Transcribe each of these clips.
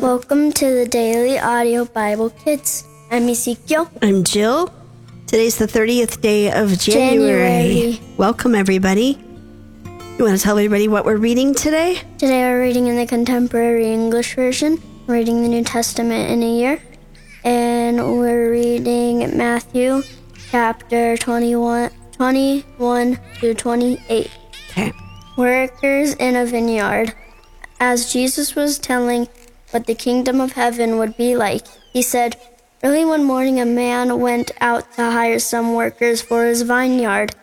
Welcome to the Daily Audio Bible Kids. I'm Ezekiel. I'm Jill. Today's the 30th day of January. January. Welcome, everybody. You want to tell everybody what we're reading today? Today we're reading in the Contemporary English Version, We're reading the New Testament in a year, and we're reading Matthew chapter 21, 21 to 28. Okay. Workers in a vineyard. As Jesus was telling what the kingdom of heaven would be like, he said, Early one morning, a man went out to hire some workers for his vineyard.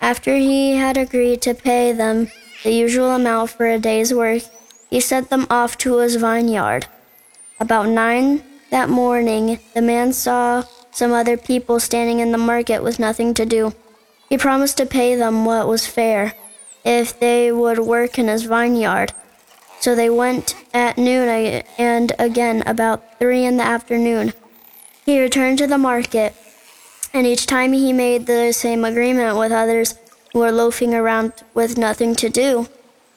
After he had agreed to pay them the usual amount for a day's work, he sent them off to his vineyard. About nine that morning, the man saw some other people standing in the market with nothing to do. He promised to pay them what was fair if they would work in his vineyard. So they went at noon and again about three in the afternoon. He returned to the market, and each time he made the same agreement with others who were loafing around with nothing to do.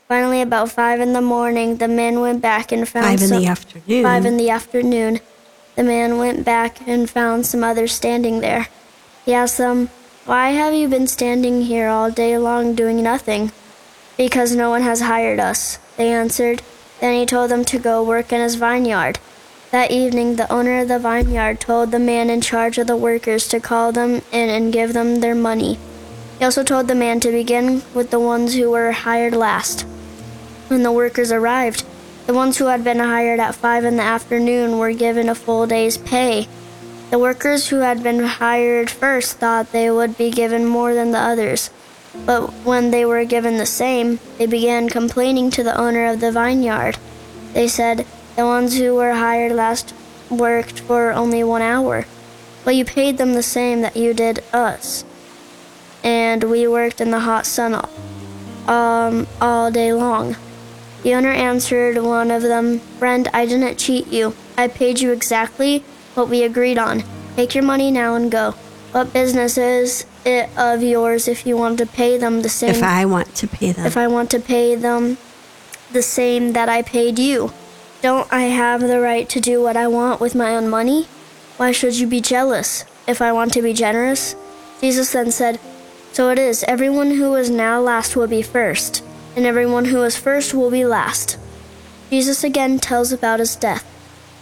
Finally, about five in the morning, the man went back and found Five in some, the afternoon. Five in the afternoon, the man went back and found some others standing there. He asked them, "Why have you been standing here all day long doing nothing?" Because no one has hired us, they answered. Then he told them to go work in his vineyard. That evening, the owner of the vineyard told the man in charge of the workers to call them in and give them their money. He also told the man to begin with the ones who were hired last. When the workers arrived, the ones who had been hired at five in the afternoon were given a full day's pay. The workers who had been hired first thought they would be given more than the others. But when they were given the same, they began complaining to the owner of the vineyard. They said, The ones who were hired last worked for only one hour, but you paid them the same that you did us. And we worked in the hot sun um, all day long. The owner answered one of them, Friend, I didn't cheat you. I paid you exactly what we agreed on. Take your money now and go. What business is it of yours if you want to pay them the same? If I want to pay them. if I want to pay them the same that I paid you. Don't I have the right to do what I want with my own money? Why should you be jealous if I want to be generous? Jesus then said, So it is, everyone who is now last will be first, and everyone who is first will be last. Jesus again tells about his death.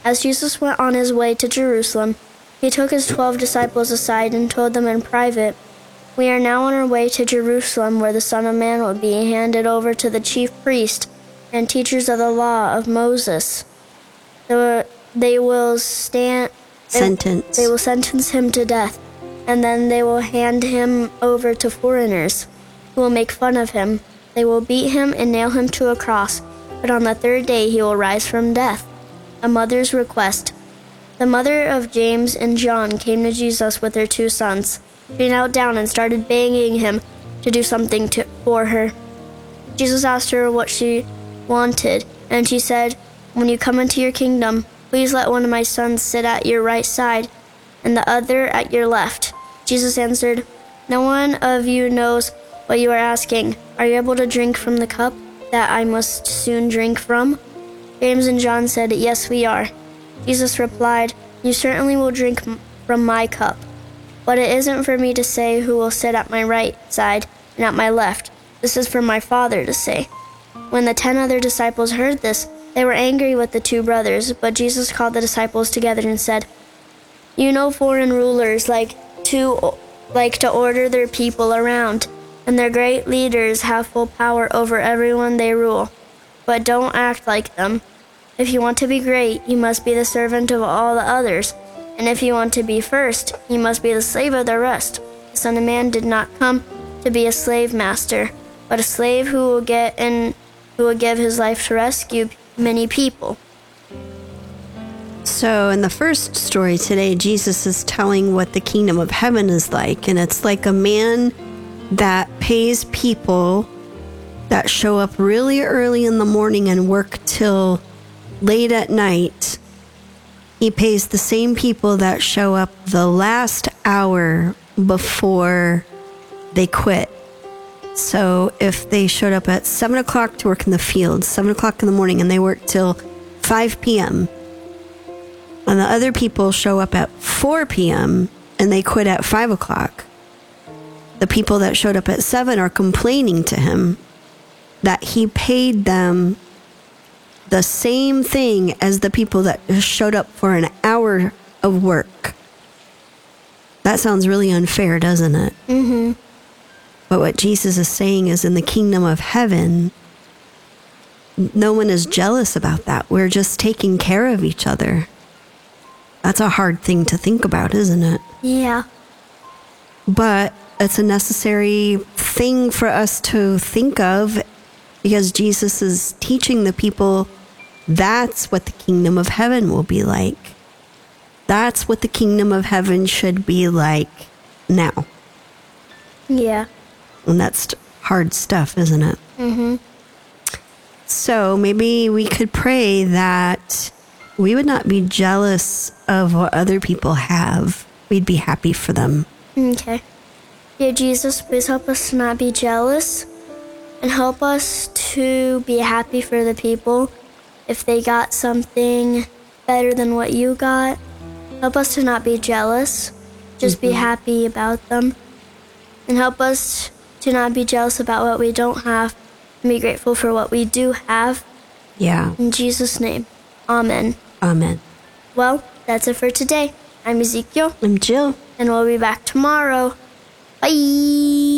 As Jesus went on his way to Jerusalem, he took his twelve disciples aside and told them in private, We are now on our way to Jerusalem, where the Son of Man will be handed over to the chief priest and teachers of the law of Moses. They will stand Sentence. They will sentence him to death, and then they will hand him over to foreigners, who will make fun of him. They will beat him and nail him to a cross, but on the third day he will rise from death. A mother's request. The mother of James and John came to Jesus with her two sons. She knelt down and started begging him to do something to, for her. Jesus asked her what she wanted, and she said, When you come into your kingdom, please let one of my sons sit at your right side and the other at your left. Jesus answered, No one of you knows what you are asking. Are you able to drink from the cup that I must soon drink from? James and John said, Yes, we are. Jesus replied, You certainly will drink from my cup. But it isn't for me to say who will sit at my right side and at my left. This is for my Father to say. When the ten other disciples heard this, they were angry with the two brothers, but Jesus called the disciples together and said, You know foreign rulers like to like to order their people around, and their great leaders have full power over everyone they rule. But don't act like them. If you want to be great, you must be the servant of all the others. And if you want to be first, you must be the slave of the rest. The Son of Man did not come to be a slave master, but a slave who will get and who will give his life to rescue many people. So, in the first story today, Jesus is telling what the kingdom of heaven is like. And it's like a man that pays people that show up really early in the morning and work till late at night. He pays the same people that show up the last hour before they quit. So if they showed up at seven o'clock to work in the field, seven o'clock in the morning, and they work till 5 p.m., and the other people show up at 4 p.m. and they quit at 5 o'clock. The people that showed up at 7 are complaining to him that he paid them the same thing as the people that showed up for an hour of work. That sounds really unfair, doesn't it? Mm-hmm. But what Jesus is saying is in the kingdom of heaven, no one is jealous about that. We're just taking care of each other. That's a hard thing to think about, isn't it? Yeah. But it's a necessary thing for us to think of because Jesus is teaching the people that's what the kingdom of heaven will be like. That's what the kingdom of heaven should be like now. Yeah. And that's hard stuff, isn't it? Mm-hmm. So maybe we could pray that we would not be jealous of what other people have. We'd be happy for them. Okay. Dear Jesus, please help us to not be jealous and help us to be happy for the people if they got something better than what you got. Help us to not be jealous, just be mm-hmm. happy about them. And help us to not be jealous about what we don't have and be grateful for what we do have. Yeah. In Jesus' name, Amen. Amen. Well, that's it for today. I'm Ezekiel, I'm Jill. and we'll be back tomorrow. Bye.